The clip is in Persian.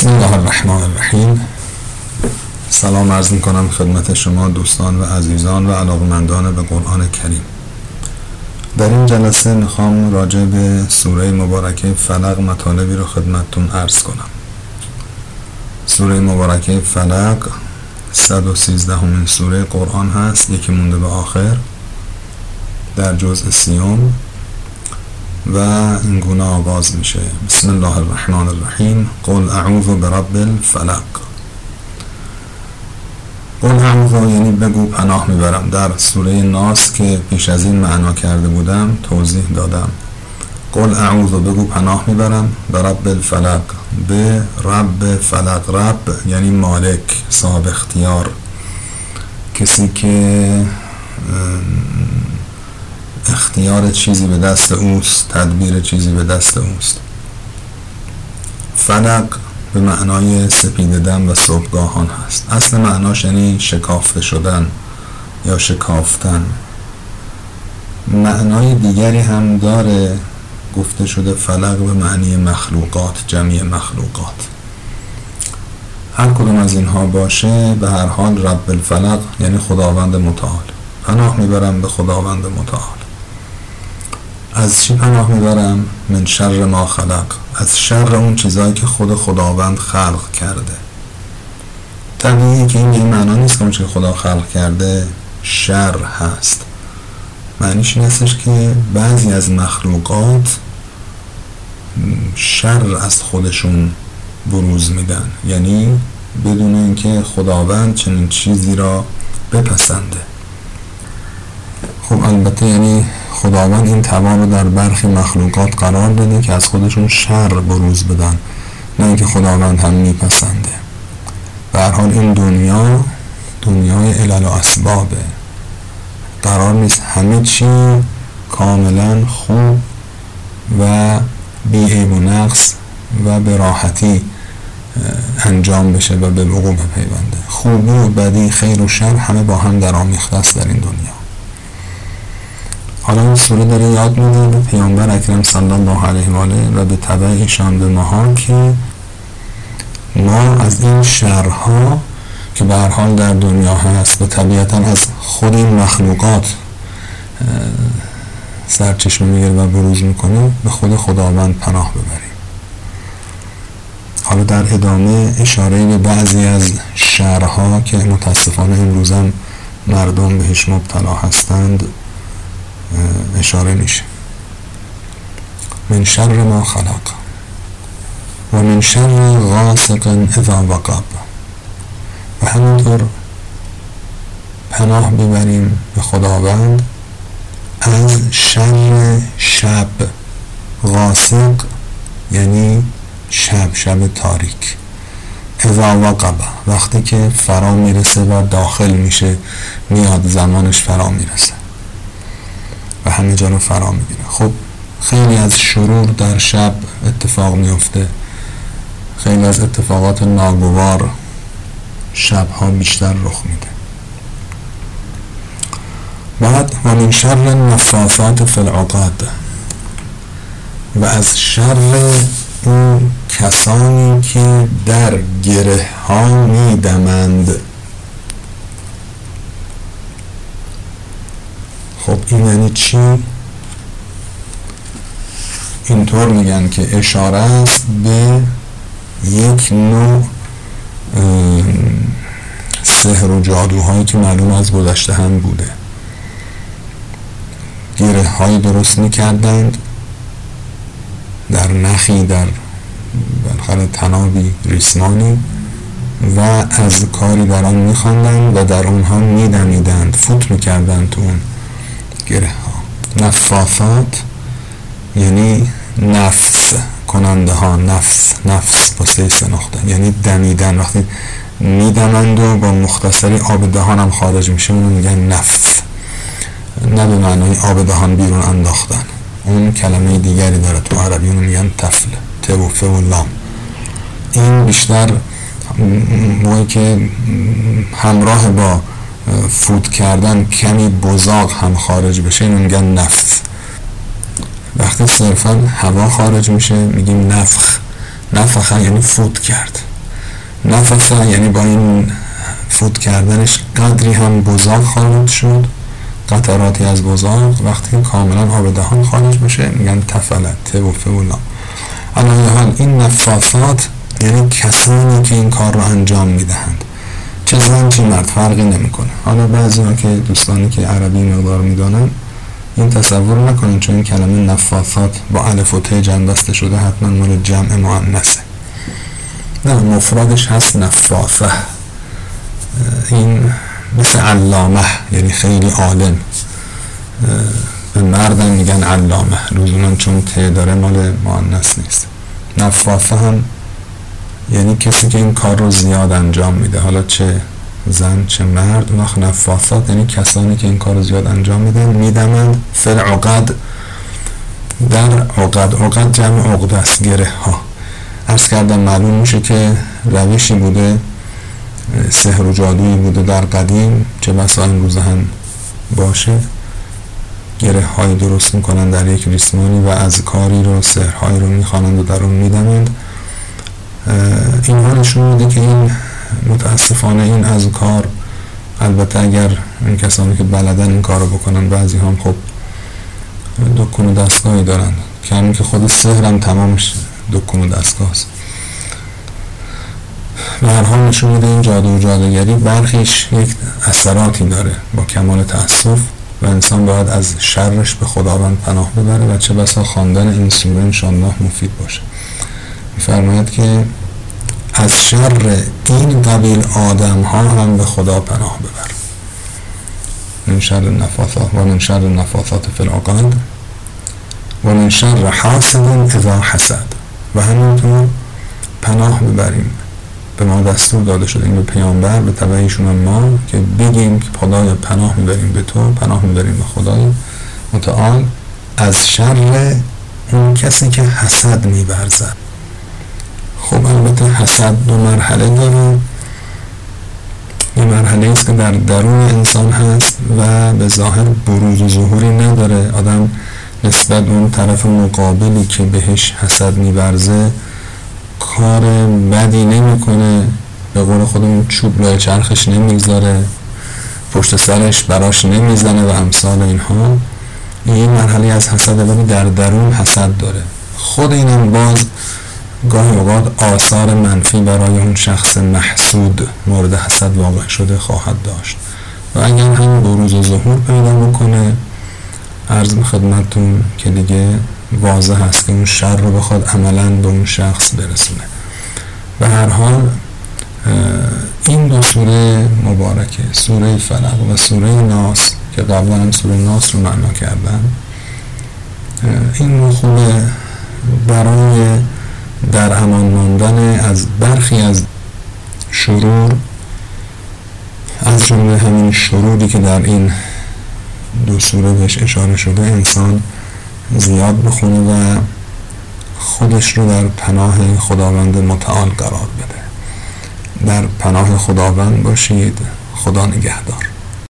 بسم الله الرحمن الرحیم. سلام عرض می کنم خدمت شما دوستان و عزیزان و علاقمندان به قرآن کریم. در این جلسه می‌خوام راجع به سوره مبارکه فلق مطالبی رو خدمتتون عرض کنم. سوره مبارکه فلق 113 همین سوره قرآن هست یکی مونده به آخر در جزء سیوم. و این گونه آغاز میشه. بسم الله الرحمن الرحیم. قل اعوذ برب الفلق. قل اعوذ یعنی بگو پناه می‌برم. در سوره ناس که پیش از این معنا کرده بودم توضیح دادم. قل اعوذ بگو پناه می‌برم. برب الفلق. به رب فلق. رب یعنی مالک صاحب اختیار. کسی که اختیار چیزی به دست اوست تدبیر چیزی به دست اوست. فلق به معنای سپیددم و صبحگاهان هست. اصل معناش یعنی شکافته شدن یا شکافتن. معنای دیگری هم داره گفته شده فلق به معنی مخلوقات جمعی مخلوقات. هر کدوم از اینها باشه به هر حال رب الفلق یعنی خداوند متعال. پناه می‌برم به خداوند متعال. از چی پناه می‌برم من شر ما خلق از شر اون چیزهایی که خود خداوند خلق کرده. طبیعی که این این معنا نیست که که خدا خلق کرده شر هست. معنیش این هستش که بعضی از مخلوقات شر از خودشون بروز میدن. یعنی بدون اینکه خداوند چنین چیزی را بپسنده. خب البته یعنی خداوند این توان رو در برخی مخلوقات قرار داده که از خودشون شر بروز بدن نه اینکه خداوند هم میپسنده. به حال این دنیا دنیای علل و اسبابه. قرار نیست همه چی کاملا خوب و بی عیب و نقص و به راحتی انجام بشه و به وقوع بپیونده. خوبی و بدی خیر و شر همه با هم در آمیخته است در این دنیا. حالا این سوره داره یاد میده به پیامبر اکرم صلی الله علیه و آله و به تبع ایشان به ماها که ما از این شرها که به هر حال در دنیا هست و طبیعتا از خود این مخلوقات سرچشمه می‌گیره و بروز می‌کنه به خود خداوند پناه ببریم. حالا در ادامه اشاره به بعضی از شرها که متاسفانه امروزم مردم بهش مبتلا هستند. اشاره میشه. من شر ما خلق. و من شر غاسق اذا وقب. و همینطور پناه ببریم به خداوند از شر شب. غاسق یعنی شب شب تاریک. اذا وقب. وقتی که فرا می‌رسه و داخل میشه میاد زمانش فرا می‌رسه. همه جا رو فرا می‌گیره. خب خیلی از شرور در شب اتفاق میفته خیلی از اتفاقات ناگوار شبها بیشتر رخ میده. بعد و من شر نفاثات فی العقد و از شر اون کسانی که در گره ها میدمند. خب این یعنی چی؟ اینطور میگن که اشاره است به یک نوع سحر و جادوهایی که معلوم از گذشته هم بوده. گره های درست می‌کردند. در نخی در بالاخره تنابی ریسمانی و از کاری در آن میخواندند و در آنها میدمیدند. فوت می‌کردند تو اون گره. ها نفافات یعنی نفس کننده ها نفس نفس با سه نقطه یعنی دمیدن. وقتی میدمند و با مختصری آب دهان هم خارج میشه اونو میگن نفس. نه به آب دهان بیرون انداختن. اون کلمه دیگری داره تو عربی اونو میگن تفل توفه و لام. این بیشتر موقعی که همراه با فوت کردن کمی بزاق هم خارج بشه میگن نفس وقتی صرفا هوا خارج میشه میگیم نفخ. نفخ یعنی فوت کرد. نفسه یعنی با این فوت کردنش قدری هم بزاق خارج شد. قطراتی از بزاق وقتی کاملا آب دهان خارج بشه میگن تفلت و فولا. الان این نفاسات یعنی کسانی که این کار رو انجام می‌دهند. چه زن چه مرد فرقی نمی‌کنه. حالا بعضی ها که دوستانی که عربی مقدار می‌دانن این تصور نکنین چون این کلمه نفاثات با الف و ت بسته شده حتما مال جمع مؤنثه. نه مفردش هست نفاثه. این مثل علامه یعنی خیلی عالم. به مردم میگن علامه. لزوما چون ت داره مال مؤنث نیست. نفاثه هم یعنی کسی که این کار رو زیاد انجام میده. حالا چه زن چه مرد اون نفاسات یعنی کسانی که این کار رو زیاد انجام میدن میدمند فر عقد در عقد. عقد جمع عقد است گره ها ارز کردم معلوم میشه که روشی بوده سحر و جادویی بوده در قدیم. چه بسا این روزه هم باشه. گره های درست می‌کنن در یک ریسمانی و از کاری رو سحرهایی رو می‌خوانند و در اون میدمند اینها نشون میده که این متاسفانه این از کار البته اگر این کسانی که بلدن این کار رو بکنن بعضی هم خب دکون و دستگاهی دارن. که که خود سهرم تمامش دکون و دستگاه است و هر حال نشون میده این جادو و جادوگری برخیش یک اثراتی داره با کمال تأسف و انسان باید از شرش به خداوند پناه ببره و چه بسا خواندن این سوره انشاءالله مفید باشه. میفرماید که از شر این قبیل آدم ها هم به خدا پناه ببر. من شر نفاثات و من شر نفاثات فی و من شر حاسد اذا حسد. و همینطور پناه ببریم. به ما دستور داده شده این به پیامبر به طبعیشون ما که بگیم که خدای پناه می‌بریم به تو پناه می‌بریم به خدای. متعال از شر اون کسی که حسد میبرزد خب البته حسد دو مرحله داره. یه مرحله است که در درون انسان هست و به ظاهر بروز و ظهوری نداره. آدم نسبت اون طرف مقابلی که بهش حسد میبرزه کار بدی نمی‌کنه. به قول خودمون چوب روی چرخش نمی‌گذاره. پشت سرش براش نمی‌زنه و امثال اینها. این مرحله از حسد ولی در درون حسد داره. خود اینم باز گاهی اوقات آثار منفی برای اون شخص محسود مورد حسد واقع شده خواهد داشت. و اگر هم بروز و ظهور پیدا بکنه عرض خدمتتون که دیگه واضح هست که اون شر رو بخواد عملا به اون شخص برسونه. به هر حال این دو سوره مبارکه سوره فلق و سوره ناس که قبلا هم سوره ناس رو معنا کردن این خوبه برای در امان ماندن از برخی از شرور از جمله همین شروری که در این دو سوره بهش اشاره شده انسان زیاد بخونه و خودش رو در پناه خداوند متعال قرار بده. در پناه خداوند باشید خدا نگهدار.